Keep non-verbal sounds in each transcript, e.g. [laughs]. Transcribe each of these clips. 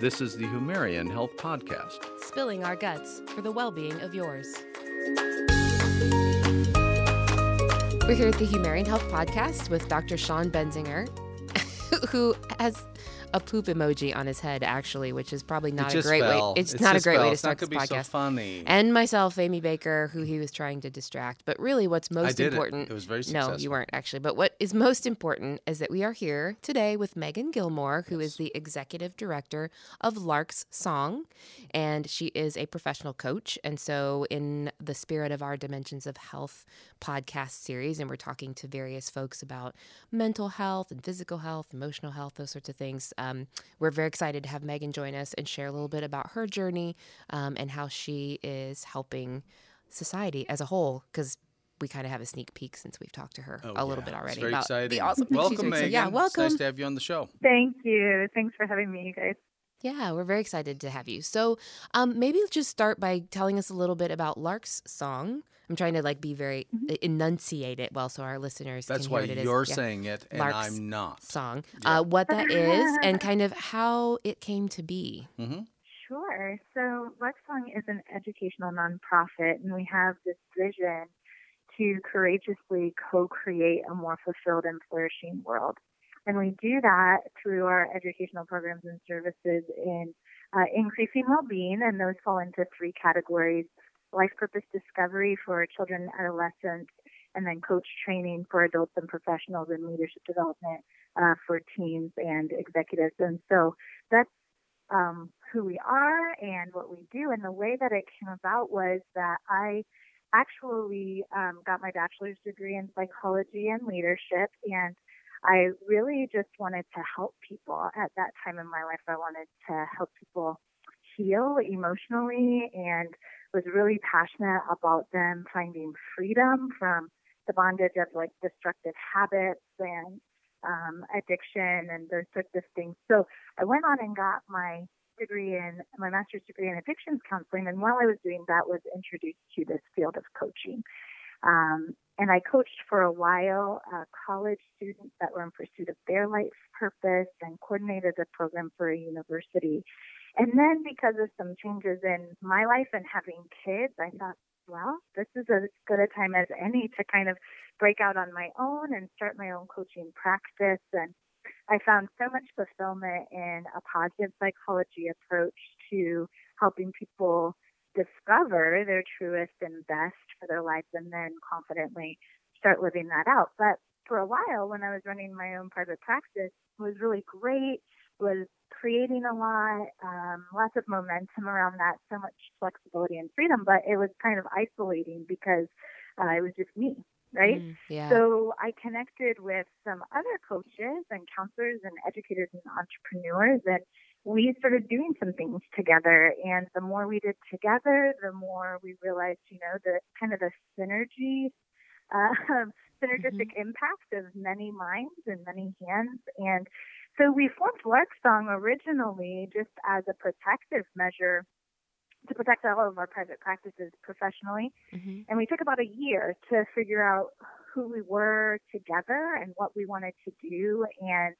This is the Humarian Health Podcast. Spilling our guts for the well being of yours. We're here at the Humarian Health Podcast with Dr. Sean Benzinger, [laughs] who has a poop emoji on his head, actually, which is probably not a great fell. way. It's, not a great fell. way to it's start this podcast. So funny. and myself, Amy Baker, who he was trying to distract. But really, what's most did it. important. It was very No, you weren't actually. But what is most important is that we are here today with Megan Gilmore, who is Yes. the executive director of Lark's Song, and she is a professional coach. And so, in the spirit of our Dimensions of Health podcast series, and we're talking to various folks about mental health and physical health, emotional health, those sorts of things. Um, we're very excited to have Megan join us and share a little bit about her journey um, and how she is helping society as a whole. Because we kind of have a sneak peek since we've talked to her Oh, a little yeah. bit already It's very about exciting. the awesome. [laughs] Welcome, very excited. Megan. Yeah, It's welcome. nice to have you on the show. Thank you. Thanks for having me, you guys. Yeah, we're very excited to have you. So, um, maybe just start by telling us a little bit about Lark's song. I'm trying to like be very Mm-hmm. enunciate it well, so our listeners That's can why hear what it is. you're Yeah. saying it and Lark's I'm not. song, Yeah. uh, what that is, and [laughs] kind of how it came to be. hmm Sure. So, Lark Song is an educational nonprofit, and we have this vision to courageously co create a more fulfilled and flourishing world. And we do that through our educational programs and services in uh, increasing well being, and those fall into three categories life purpose discovery for children and adolescents, and then coach training for adults and professionals, and leadership development uh, for teens and executives. And so that's um, who we are and what we do. And the way that it came about was that I actually um, got my bachelor's degree in psychology and leadership, and I really just wanted to help people at that time in my life. I wanted to help people heal emotionally and was really passionate about them finding freedom from the bondage of like destructive habits and um, addiction and those sorts of things. So I went on and got my degree in my master's degree in addictions counseling, and while I was doing that, was introduced to this field of coaching. Um, and I coached for a while uh, college students that were in pursuit of their life purpose, and coordinated a program for a university. And then, because of some changes in my life and having kids, I thought, well, this is as good a time as any to kind of break out on my own and start my own coaching practice. And I found so much fulfillment in a positive psychology approach to helping people discover their truest and best for their lives and then confidently start living that out. But for a while, when I was running my own private practice, it was really great, was creating a lot, um, lots of momentum around that, so much flexibility and freedom, but it was kind of isolating because uh, it was just me, right? Mm, yeah. So I connected with some other coaches and counselors and educators and entrepreneurs, and we started doing some things together. And the more we did together, the more we realized, you know, the kind of the synergy, uh, [laughs] synergistic impact of many minds and many hands. And so we formed Lark Song originally just as a protective measure to protect all of our private practices professionally. Mhm. And we took about a year to figure out who we were together and what we wanted to do, and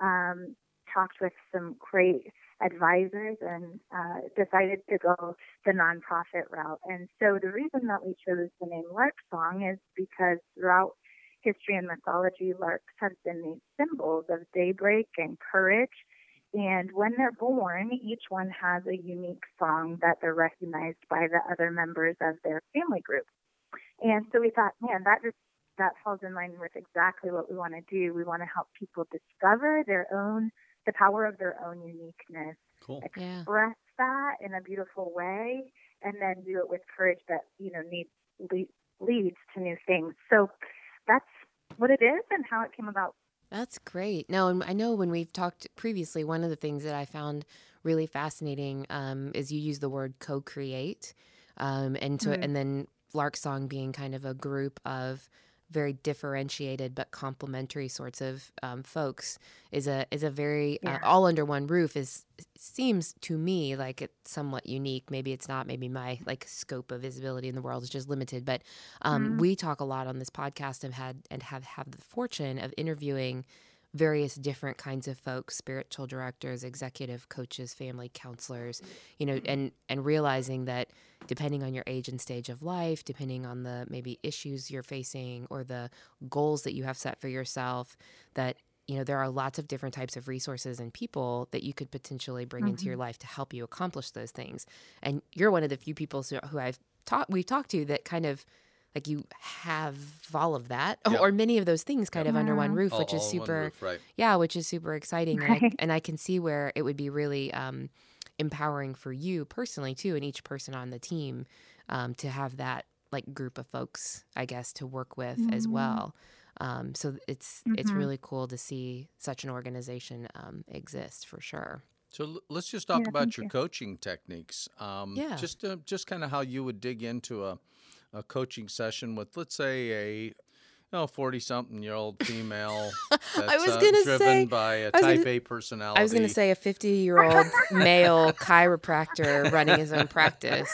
um, talked with some great advisors and uh, decided to go the nonprofit route. And so the reason that we chose the name Lark Song is because throughout history and mythology, larks have been these symbols of daybreak and courage. And when they're born, each one has a unique song that they're recognized by the other members of their family group. And so we thought, man, that just that falls in line with exactly what we want to do. We want to help people discover their own the power of their own uniqueness, Cool. Yeah. express that in a beautiful way, and then do it with courage that you know needs leads to new things. So that's what it is and how it came about. That's great. No, and I know when we've talked previously, one of the things that I found really fascinating um, is you use the word co-create, um, and Mhm. and then Lark Song being kind of a group of very differentiated but complementary sorts of um, folks is a is a very Yeah. uh, all under one roof is seems to me like it's somewhat unique. Maybe it's not. Maybe my like scope of visibility in the world is just limited. But um, Mhm. we talk a lot on this podcast and had and have have the fortune of interviewing various different kinds of folks spiritual directors executive coaches family counselors you know and and realizing that depending on your age and stage of life depending on the maybe issues you're facing or the goals that you have set for yourself that you know there are lots of different types of resources and people that you could potentially bring mm-hmm. into your mm-hmm. life to help you accomplish those things and you're one of the few people who I've talked we've talked to that kind of like you have all of that [laughs] yep. or many of those things kind yep. of under one roof, all, which is super, roof, right. yeah, which is super exciting. Right. And, I, and, I, can see where it would be really um, empowering for you personally too, and each person on the team um, to have that like group of folks, I guess, to work with mm-hmm. as well. Um, so it's mm-hmm. it's really cool to see such an organization um, exist for sure. So let's just talk yeah, about your you. coaching techniques. Um, yeah. Just uh, just kind of how you would dig into a a coaching session with, let's say, a know, forty something year old female. [laughs] I was uh, gonna driven say by a type gonna, A personality. I was gonna say a fifty year old male [laughs] chiropractor running his own practice.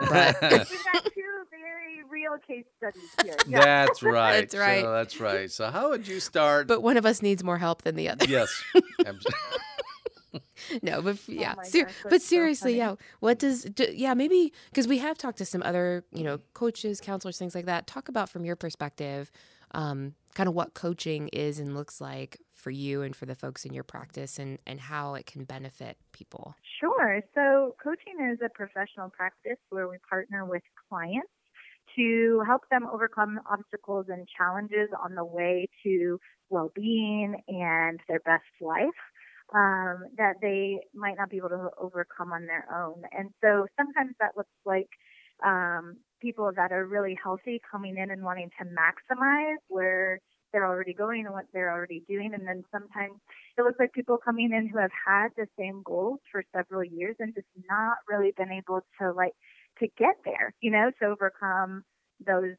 But [laughs] we got two very real case studies here. Yeah. That's right. That's right. So that's right. So how would you start? But one of us needs more help than the other. Yes. [laughs] no, but oh yeah, oh ser- gosh, but seriously, so yeah. What does do, yeah maybe because we have talked to some other you know coaches, counselors, things like that. Talk about from your perspective, um, kind of what coaching is and looks like for you and for the folks in your practice, and and how it can benefit people. Sure. So coaching is a professional practice where we partner with clients to help them overcome obstacles and challenges on the way to well-being and their best life um, that they might not be able to overcome on their own. And so sometimes that looks like um, people that are really healthy coming in and wanting to maximize where they're already going and what they're already doing. And then sometimes it looks like people coming in who have had the same goals for several years and just not really been able to like to get there, you know, to overcome those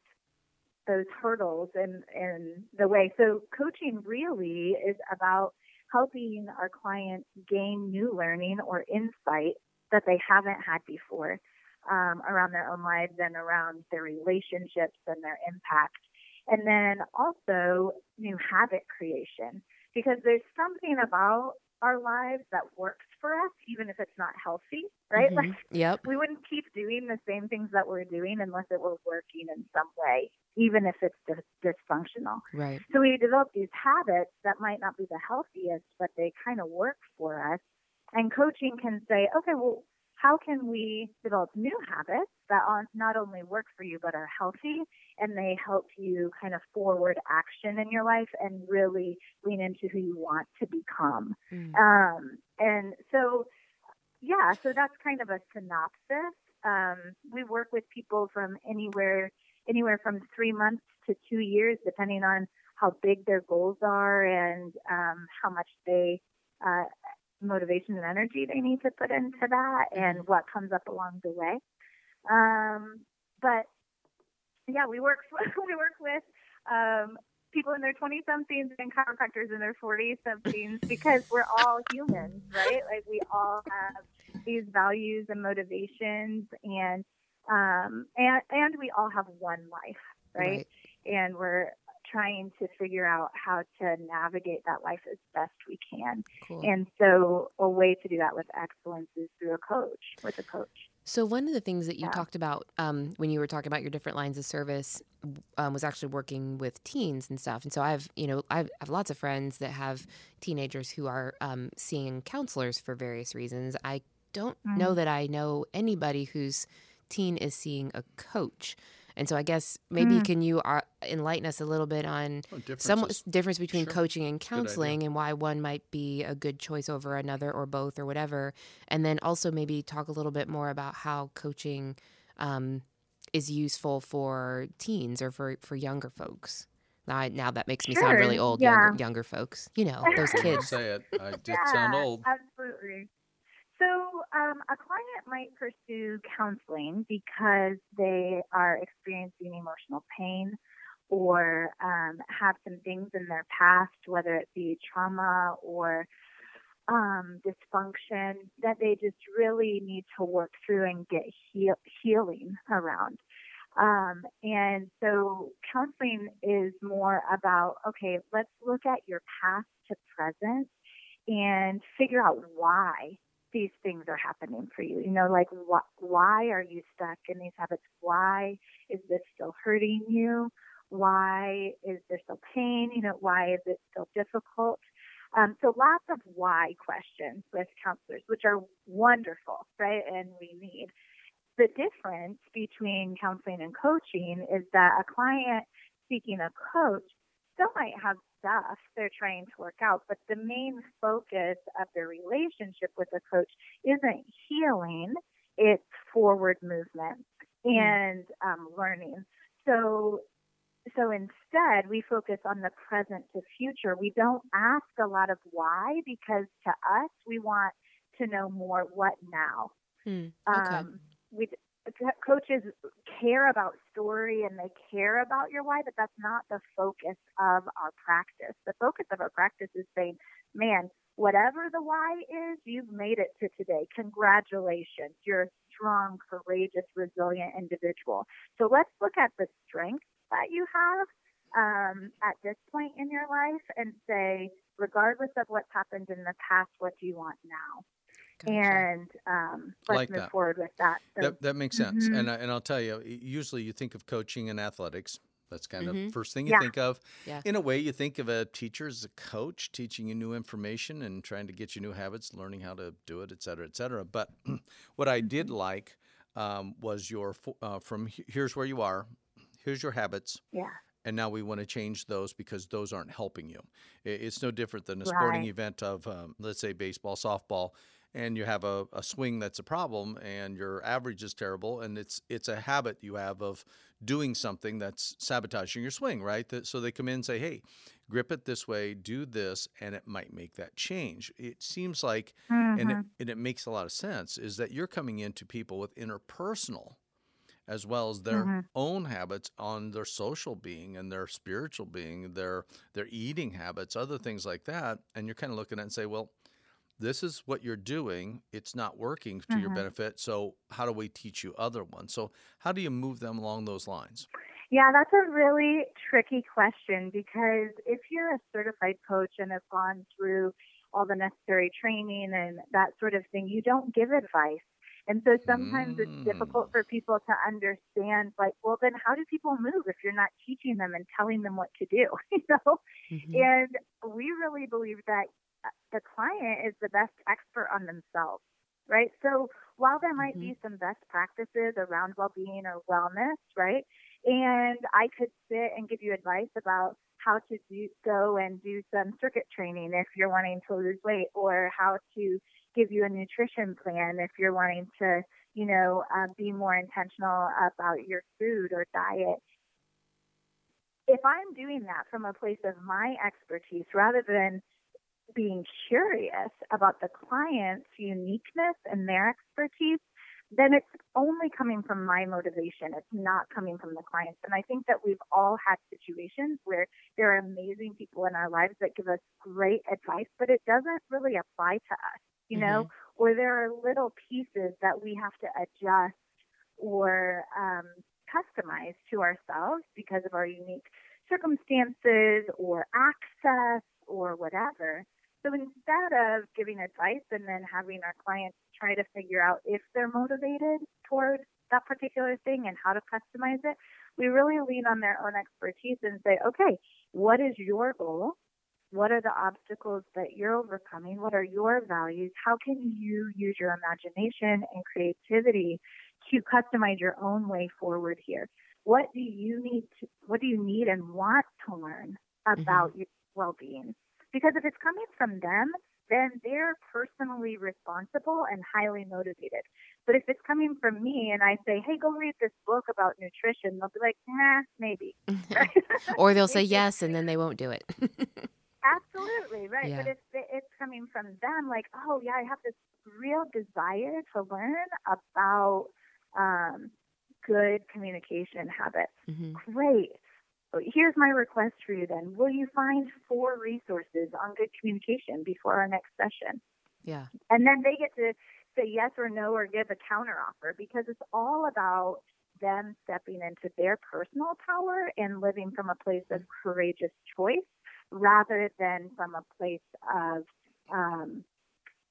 those hurdles and and the way. So coaching really is about helping our clients gain new learning or insight that they haven't had before um, around their own lives and around their relationships and their impact. And then also new habit creation because there's something about our lives that works for us, even if it's not healthy, right? Mm-hmm. Like, yep. We wouldn't keep doing the same things that we're doing unless it was working in some way, even if it's dis- dysfunctional. Right. So we develop these habits that might not be the healthiest, but they kind of work for us. And coaching can say, okay, well, how can we develop new habits that not only work for you but are healthy and they help you kind of forward action in your life and really lean into who you want to become mm. um, and so yeah so that's kind of a synopsis um, we work with people from anywhere anywhere from three months to two years depending on how big their goals are and um, how much they uh, motivation and energy they need to put into that and mm-hmm. what comes up along the way. Um, but yeah, we work [laughs] we work with um, people in their 20 somethings and chiropractors in their 40 somethings [laughs] because we're all humans, right? Like we all have these values and motivations and um, and and we all have one life, right? right. And we're trying to figure out how to navigate that life as best we can. Cool. And so a way to do that with excellence is through a coach, with a coach. So one of the things that you yeah. talked about um, when you were talking about your different lines of service um, was actually working with teens and stuff. And so I've, you know, I've, I have lots of friends that have teenagers who are um, seeing counselors for various reasons. I don't mm-hmm. know that I know anybody whose teen is seeing a coach. And so I guess maybe mm. can you uh, enlighten us a little bit on oh, some difference between sure. coaching and counseling and why one might be a good choice over another or both or whatever. And then also maybe talk a little bit more about how coaching um, is useful for teens or for, for younger folks. Now, I, now that makes me sure. sound really old, yeah. younger, younger folks. You know, [laughs] those kids. say it. I did yeah, sound old. Absolutely. Um, a client might pursue counseling because they are experiencing emotional pain or um, have some things in their past, whether it be trauma or um, dysfunction, that they just really need to work through and get heal- healing around. Um, and so counseling is more about, okay, let's look at your past to present and figure out why these things are happening for you. You know, like wh- why are you stuck in these habits? Why is this still hurting you? Why is there still pain? You know, why is it still difficult? Um, so lots of why questions with counselors, which are wonderful, right? And we need. The difference between counseling and coaching is that a client seeking a coach still might have stuff they're trying to work out, but the main focus of their relationship with the coach isn't healing, it's forward movement hmm. and um, learning. So, so instead, we focus on the present to future. We don't ask a lot of why because to us, we want to know more what now. Hmm. Okay. Um, we coaches care about story and they care about your why, but that's not the focus of our practice. The focus of our practice is saying, man, whatever the why is, you've made it to today. Congratulations. You're a strong, courageous, resilient individual. So let's look at the strengths that you have um, at this point in your life and say, regardless of what's happened in the past, what do you want now? Gotcha. And um, let's like move that. forward with that. So, that. That makes sense. Mm-hmm. And, I, and I'll tell you, usually you think of coaching and athletics. That's kind mm-hmm. of first thing you yeah. think of. Yeah. In a way, you think of a teacher as a coach teaching you new information and trying to get you new habits, learning how to do it, et cetera, et cetera. But [clears throat] what I did mm-hmm. like um, was your uh, from here's where you are, here's your habits. Yeah and now we want to change those because those aren't helping you. It's no different than a sporting right. event of, um, let's say, baseball, softball and you have a, a swing that's a problem and your average is terrible and it's it's a habit you have of doing something that's sabotaging your swing right so they come in and say hey grip it this way do this and it might make that change it seems like mm-hmm. and, it, mm-hmm. and it makes a lot of sense is that you're coming into people with interpersonal as well as their mm-hmm. own habits on their social being and their spiritual being their their eating habits other things like that and you're kind of looking at it and say well this is what you're doing it's not working to mm-hmm. your benefit so how do we teach you other ones so how do you move them along those lines yeah that's a really tricky question because if you're a certified coach and have gone through all the necessary training and that sort of thing you don't give advice and so sometimes mm. it's difficult for people to understand, like, well, then how do people move if you're not teaching them and telling them what to do? [laughs] You know? Mm-hmm. And we really believe that the client is the best expert on themselves, right? So while there might mm-hmm. be some best practices around well-being or wellness, right? And I could sit and give you advice about how to do, go and do some circuit training if you're wanting to lose weight, or how to give you a nutrition plan if you're wanting to, you know, uh, be more intentional about your food or diet. If I'm doing that from a place of my expertise rather than being curious about the client's uniqueness and their expertise, then it's only coming from my motivation. It's not coming from the clients. And I think that we've all had situations where there are amazing people in our lives that give us great advice, but it doesn't really apply to us, you mm-hmm. know, or there are little pieces that we have to adjust or um, customize to ourselves because of our unique circumstances or access or whatever. So instead of giving advice and then having our clients try to figure out if they're motivated towards that particular thing and how to customize it, we really lean on their own expertise and say, okay, what is your goal? What are the obstacles that you're overcoming? What are your values? How can you use your imagination and creativity to customize your own way forward here? What do you need to, what do you need and want to learn about mm-hmm. your well-being? Because if it's coming from them, then they're personally responsible and highly motivated. But if it's coming from me and I say, hey, go read this book about nutrition, they'll be like, nah, maybe. [laughs] or they'll [laughs] say yes and then they won't do it. [laughs] Absolutely, right. Yeah. But if it's coming from them, like, oh, yeah, I have this real desire to learn about um, good communication habits. Mm-hmm. Great here's my request for you then. Will you find four resources on good communication before our next session? Yeah. And then they get to say yes or no or give a counter offer because it's all about them stepping into their personal power and living from a place of courageous choice rather than from a place of um,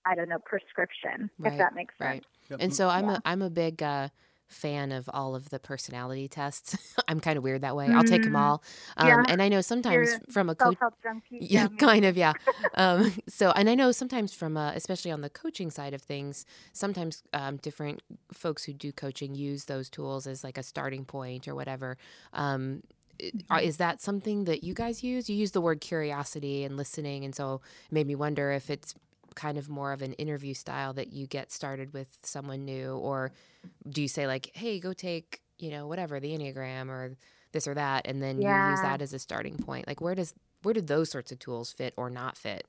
I don't know prescription, right, if that makes sense. Right. Yep. And so I'm yeah. a I'm a big uh, fan of all of the personality tests. [laughs] I'm kind of weird that way. Mm-hmm. I'll take them mm-hmm. all. Um, yeah. And I know sometimes You're from a coach, [laughs] yeah, kind of, yeah. [laughs] um, so, and I know sometimes from, a, especially on the coaching side of things, sometimes um, different folks who do coaching use those tools as like a starting point or whatever. Um, mm-hmm. is that something that you guys use? You use the word curiosity and listening, and so it made me wonder if it's kind of more of an interview style that you get started with someone new? Or do you say like hey go take you know whatever the enneagram or this or that and then yeah. you use that as a starting point? Like where does where do those sorts of tools fit or not fit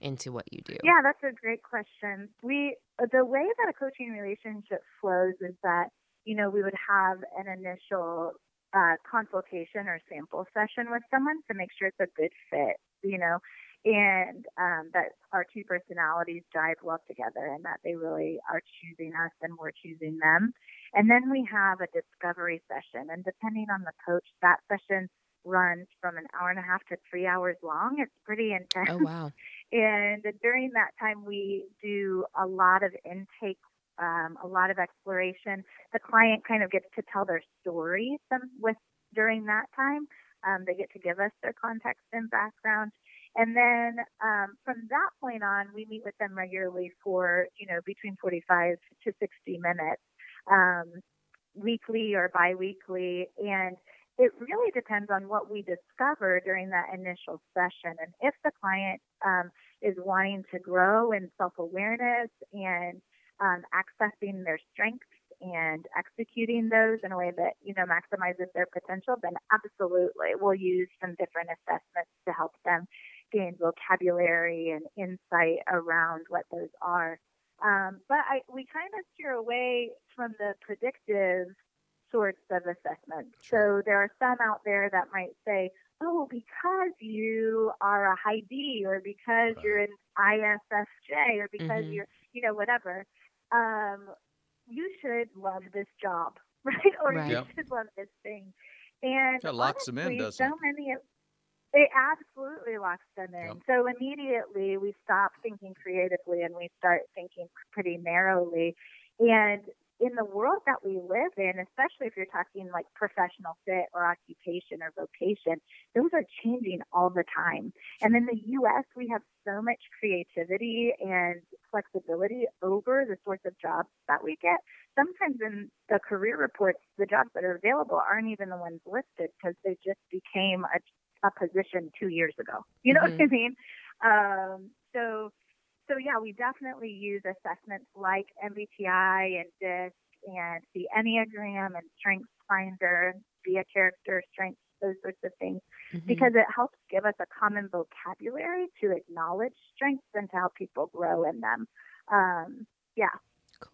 into what you do? Yeah that's a great question. We the way that a coaching relationship flows is that you know we would have an initial uh, consultation or sample session with someone to make sure it's a good fit you know and um, that our two personalities jive well together and that they really are choosing us and we're choosing them. And then we have a discovery session, and depending on the coach, that session runs from an hour and a half to three hours long. It's pretty intense. Oh, wow. [laughs] And during that time, we do a lot of intake, um, a lot of exploration. The client kind of gets to tell their story some, with during that time. Um, they get to give us their context and background. And then um, from that point on, we meet with them regularly for, you know, between 45 to 60 minutes, um, weekly or biweekly. And it really depends on what we discover during that initial session. And if the client um, is wanting to grow in self awareness and um, accessing their strengths and executing those in a way that you know maximizes their potential, then absolutely we'll use some different assessments to help them gain vocabulary and insight around what those are. Um, but I, we kind of steer away from the predictive sorts of assessments. So there are some out there that might say, oh, because you are a high D or because right. you're an ISFJ or because mm-hmm. you're, you know, whatever, um, you should love this job, [laughs] right? Or right. you yep. should love this thing. And that locks honestly, them in, doesn't so many of it absolutely locks them in. Yep. So immediately we stop thinking creatively and we start thinking pretty narrowly. And in the world that we live in, especially if you're talking like professional fit or occupation or vocation, those are changing all the time. And in the US, we have so much creativity and flexibility over the sorts of jobs that we get. Sometimes in the career reports, the jobs that are available aren't even the ones listed because they just became a, a position two years ago. You know mm-hmm. what I mean? Um, so, so yeah, we definitely use assessments like MBTI and DISC and the Enneagram and Strengths Finder, VIA character strengths, those sorts of things, mm-hmm. because it helps give us a common vocabulary to acknowledge strengths and to help people grow in them. Um, yeah,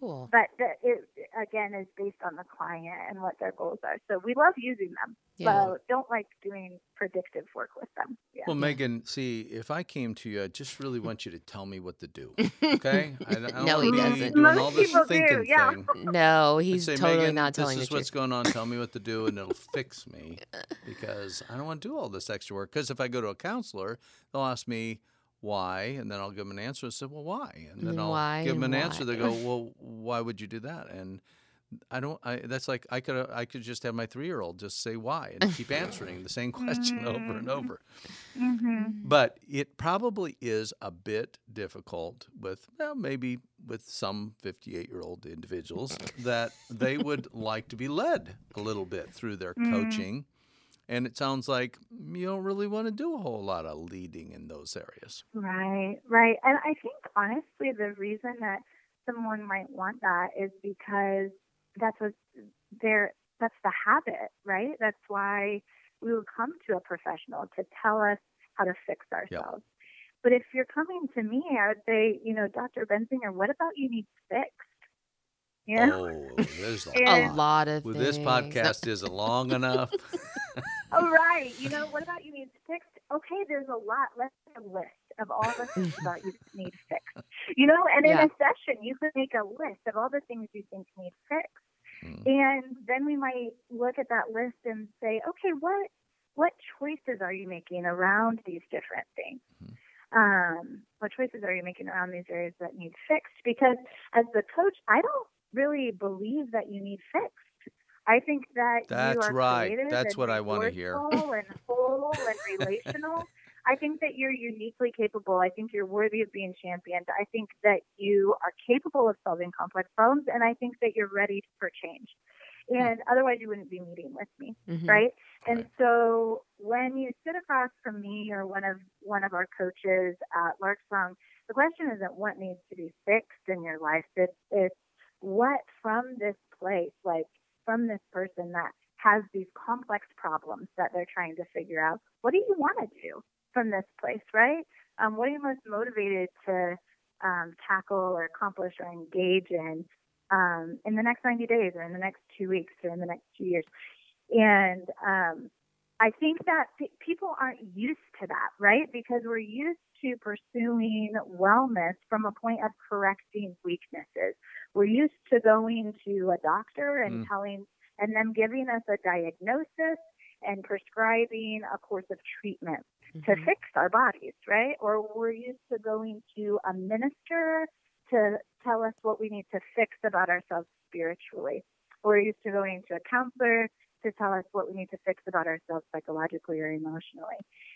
Cool. But the, it again is based on the client and what their goals are. So we love using them, yeah. but don't like doing predictive work with them. Yeah. Well, Megan, see, if I came to you, I just really want you to tell me what to do. [laughs] Okay? I, I no, he doesn't. Doing Most all this thinking do, yeah. thing. No, he's say, totally not telling This is what's going on. Tell me what to do, and it'll [laughs] fix me because I don't want to do all this extra work. Because if I go to a counselor, they'll ask me why, and then I'll give them an answer. I said, well, why? And then I'll why give them an why? answer. They go, [laughs] well, why would you do that? And I don't. I, that's like I could. I could just have my three year old just say why and keep answering the same [laughs] question over and mm-hmm. over. Mm-hmm. But it probably is a bit difficult with well, maybe with some fifty eight year old individuals that they would like to be led a little bit through their mm-hmm. coaching and it sounds like you don't really want to do a whole lot of leading in those areas. Right, right. And I think honestly, the reason that someone might want that is because that's what they're, that's the habit, right? That's why we would come to a professional to tell us how to fix ourselves. Yep. But if you're coming to me, I would say, you know, Dr. Benzinger, what about you need fixed? Yeah. Oh, there's a, [laughs] a lot of well, This podcast isn't long enough. [laughs] oh, right. You know, what about you need fixed? Okay, there's a lot. Let's make a list of all the things [laughs] about you need fixed. You know, and in yeah. a session, you could make a list of all the things you think need fixed. Mm. And then we might look at that list and say, okay, what what choices are you making around these different things? Mm. Um, what choices are you making around these areas that need fixed? Because as the coach, I don't really believe that you need fixed. I think that that's you are right. That's what I want to hear. and [laughs] whole and relational. I think that you're uniquely capable. I think you're worthy of being championed. I think that you are capable of solving complex problems, and I think that you're ready for change. And otherwise, you wouldn't be meeting with me, mm-hmm. right? And right. so when you sit across from me or one of one of our coaches at Lark Song, the question isn't what needs to be fixed in your life. It's, it's what from this place, like from this person that has these complex problems that they're trying to figure out, what do you want to do? from this place, right? Um, what are you most motivated to um, tackle or accomplish or engage in um, in the next 90 days or in the next two weeks or in the next two years? And um, I think that p- people aren't used to that, right? Because we're used to pursuing wellness from a point of correcting weaknesses. We're used to going to a doctor and mm. telling and them giving us a diagnosis and prescribing a course of treatment mm-hmm. to fix our bodies, right? Or we're used to going to a minister to tell us what we need to fix about ourselves spiritually. We're used to going to a counselor to tell us what we need to fix about ourselves psychologically or emotionally.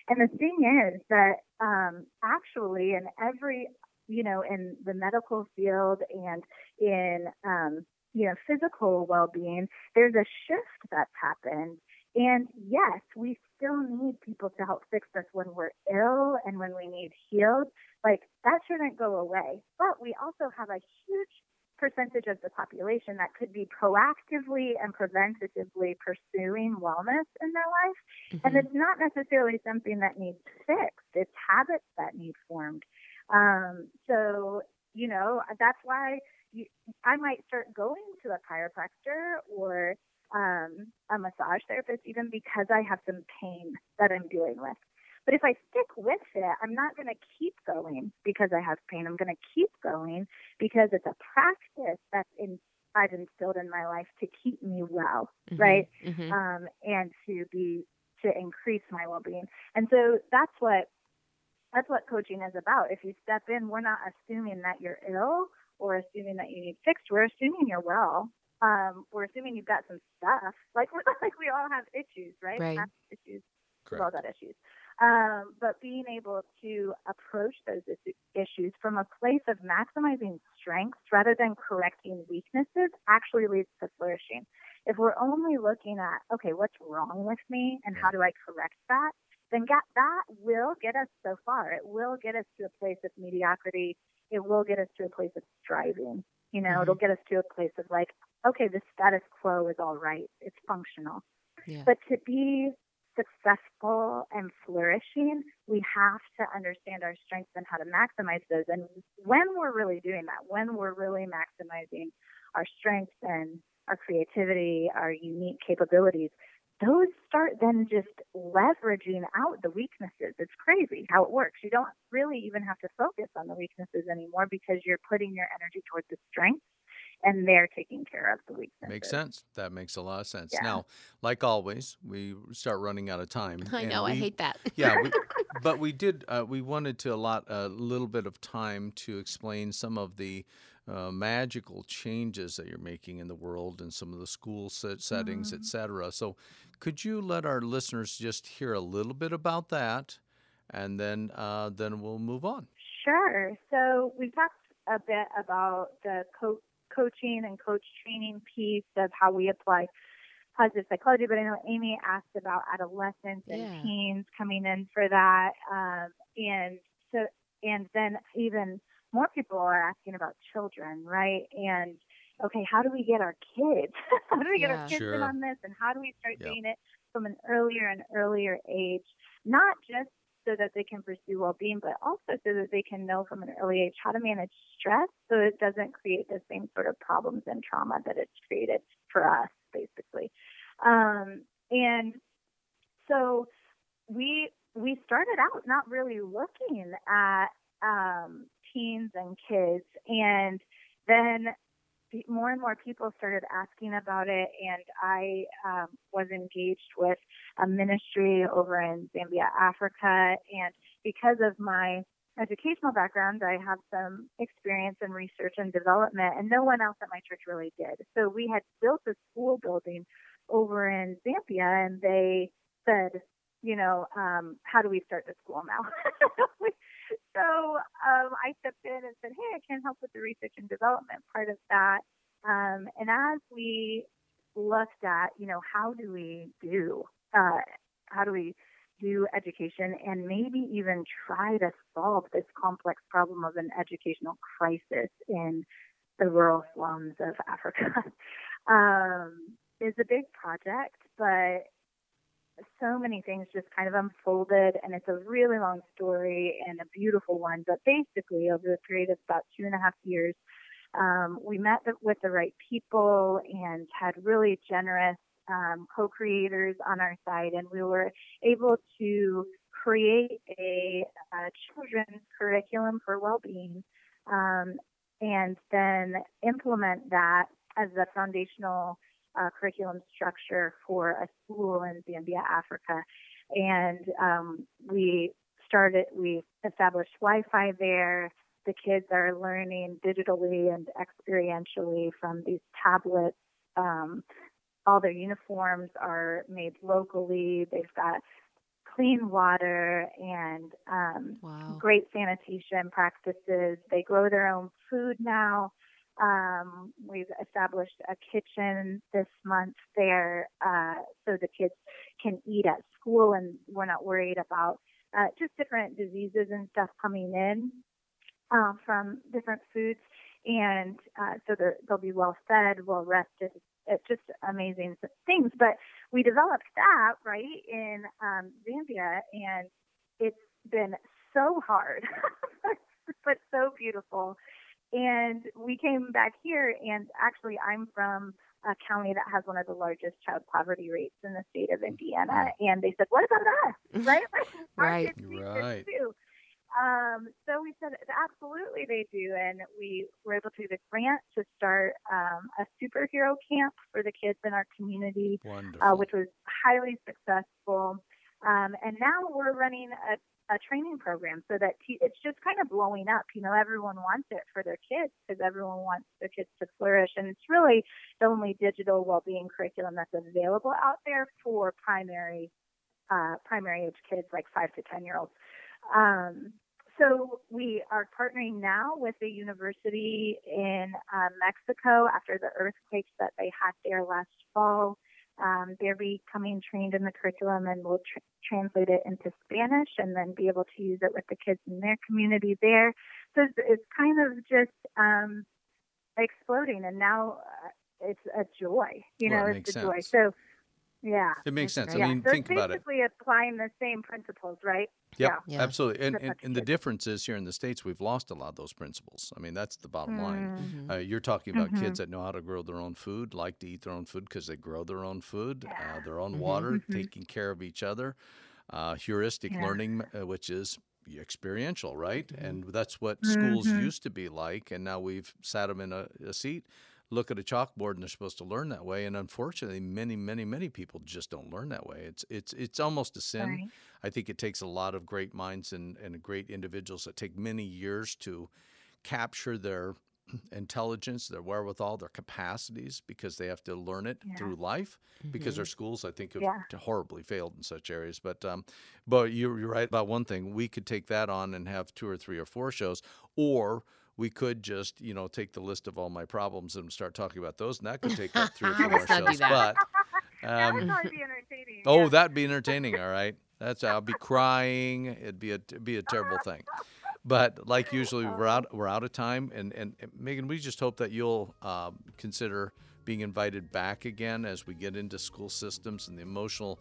And the thing is that um, actually, in every, you know, in the medical field and in, um, you know, physical well being, there's a shift that's happened and yes, we still need people to help fix us when we're ill and when we need healed. Like that shouldn't go away. But we also have a huge percentage of the population that could be proactively and preventatively pursuing wellness in their life. Mm-hmm. And it's not necessarily something that needs fixed, it's habits that need formed. Um, so, you know, that's why you, I might start going to a chiropractor or um, a massage therapist even because I have some pain that I'm dealing with. But if I stick with it, I'm not going to keep going because I have pain. I'm going to keep going because it's a practice that's in, I've instilled in my life to keep me well, mm-hmm, right? Mm-hmm. Um, and to be to increase my well-being. And so that's what that's what coaching is about. If you step in, we're not assuming that you're ill or assuming that you need fixed. We're assuming you're well um, we're assuming you've got some stuff. Like we're [laughs] like we all have issues, right? Right. Issues. We've all got issues. Um, but being able to approach those issues from a place of maximizing strengths rather than correcting weaknesses actually leads to flourishing. If we're only looking at, okay, what's wrong with me and how do I correct that, then get, that will get us so far. It will get us to a place of mediocrity. It will get us to a place of striving. You know, mm-hmm. it'll get us to a place of like, okay, the status quo is all right. It's functional. Yeah. But to be successful and flourishing, we have to understand our strengths and how to maximize those. And when we're really doing that, when we're really maximizing our strengths and our creativity, our unique capabilities, those start then just leveraging out the weaknesses. It's crazy how it works. You don't really even have to focus on the weaknesses anymore because you're putting your energy towards the strengths and they're taking care of the weaknesses. Makes sense. That makes a lot of sense. Yeah. Now, like always, we start running out of time. [laughs] I know. We, I hate that. yeah, we, [laughs] but we did. Uh, we wanted to allot a little bit of time to explain some of the uh, magical changes that you're making in the world and some of the school set settings, mm-hmm. et cetera. So, could you let our listeners just hear a little bit about that, and then uh, then we'll move on? Sure. So we talked a bit about the co- coaching and coach training piece of how we apply positive psychology, but I know Amy asked about adolescents and yeah. teens coming in for that, um, and so and then even more people are asking about children, right? And okay, how do we get our kids? [laughs] how do we get yeah. our kids sure. in on this? And how do we start yep. doing it from an earlier and earlier age? Not just so that they can pursue well-being, but also so that they can know from an early age how to manage stress so it doesn't create the same sort of problems and trauma that it's created for us, basically. Um, and so we we started out not really looking at um, teens and kids, and then more and more people started asking about it, and I um, was engaged with a ministry over in Zambia, Africa. And because of my educational background, I have some experience in research and development, and no one else at my church really did. So we had built a school building over in Zambia, and they said, you know, um, how do we start the school now? [laughs] so um, I stepped in and said, hey, I can help with the research and development part of that. Um, and as we looked at, you know, how do we do, uh, how do we do education and maybe even try to solve this complex problem of an educational crisis in the rural slums of Africa [laughs] um, is a big project, but so many things just kind of unfolded and it's a really long story and a beautiful one. But basically over the period of about two and a half years um, we met with the right people and had really generous um, co-creators on our side and we were able to create a, a children's curriculum for well-being um, and then implement that as the foundational uh, curriculum structure for a school in Zambia, Africa. And um, we started, we established Wi-Fi there. The kids are learning digitally and experientially from these tablets. Um, all their uniforms are made locally. They've got clean water and um, wow. great sanitation practices. They grow their own food now. Um, we've established a kitchen this month there uh, so the kids can eat at school and we're not worried about uh, just different diseases and stuff coming in uh, from different foods. And uh, so they'll be well fed, well rested. It's just amazing things. But we developed that right in um, Zambia, and it's been so hard, [laughs] but so beautiful. And we came back here, and actually, I'm from a county that has one of the largest child poverty rates in the state of Indiana. And they said, "What about us?" [laughs] Right? [laughs] right. right. Too. Um, so we said, absolutely, they do. And we were able to get a grant to start um, a superhero camp for the kids in our community, uh, which was highly successful. Um, and now we're running a a training program so that te- it's just kind of blowing up. You know, everyone wants it for their kids because everyone wants their kids to flourish. And it's really the only digital well-being curriculum that's available out there for primary, uh, primary age kids like five to 10 year olds. Um, so we are partnering now with a university in uh, Mexico after the earthquakes that they had there last fall. Um, they're becoming trained in the curriculum and we'll tr- translate it into Spanish and then be able to use it with the kids in their community there. So it's, it's kind of just um, exploding, and now uh, it's a joy. You well, know, it it's a sense. joy. So yeah, it makes sense. Yeah. I mean, so think about it. Basically, applying the same principles, right? Yep, yeah, yeah. absolutely. And, and, and, the difference is here in the states, we've lost a lot of those principles. I mean, that's the bottom mm-hmm. line. Uh, you're talking about mm-hmm. kids that know how to grow their own food, like to eat their own food because they grow their own food, yeah. uh, their own mm-hmm. water, taking care of each other. Uh, heuristic learning, uh, which is experiential, right? Mm-hmm. And that's what schools Mm-hmm. used to be like. And now we've sat them in a, a seat look at a chalkboard and they're supposed to learn that way and unfortunately many many many people just don't learn that way it's it's it's almost a sin Right. i think it takes a lot of great minds and, and great individuals that take many years to capture their [clears throat] intelligence their wherewithal their capacities because they have to learn it Yeah. through life because Mm-hmm. our schools i think have Yeah. horribly failed in such areas but um but you're, you're right about one thing we could take that on and have two or three or four shows or we could just, you know, take the list of all my problems and start talking about those, and that could take up three or [laughs] four more Let's not do shows. that. But [laughs] that would um, probably be entertaining. oh, yeah. that'd be entertaining. All right, that's I'll be crying. It'd be a it'd be a terrible thing. But like usually, we're out we're out of time, and and, and Megan, we just hope that you'll um, consider being invited back again as we get into school systems and the emotional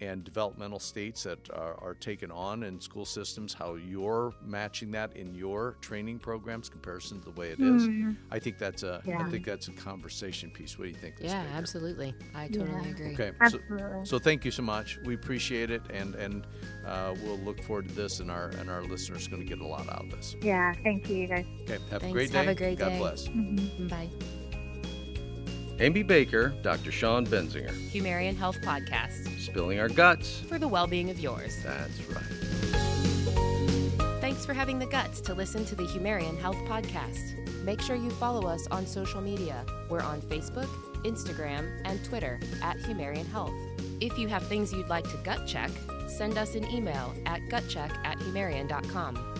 and developmental states that are, are taken on in school systems, how you're matching that in your training programs comparison to the way it is. Mhm. I think that's a I Yeah. think that's a conversation piece. What do you think? Liz Yeah, Baker? absolutely. I totally Yeah. agree. Okay, so, Absolutely. so thank you so much. We appreciate it, and and uh, we'll look forward to this, and our and our listeners are going to get a lot out of this. yeah, thank you, you guys. Okay, have a great day. Have a great God day. bless. Mhm. Bye. Amy Baker, Dr. Sean Benzinger. Humarian Health Podcast. Spilling our guts. For the well being of yours. That's right. Thanks for having the guts to listen to the Humarian Health Podcast. Make sure you follow us on social media. We're on Facebook, Instagram, and Twitter at Humarian Health. If you have things you'd like to gut check, send us an email at gutcheck at humarian.com.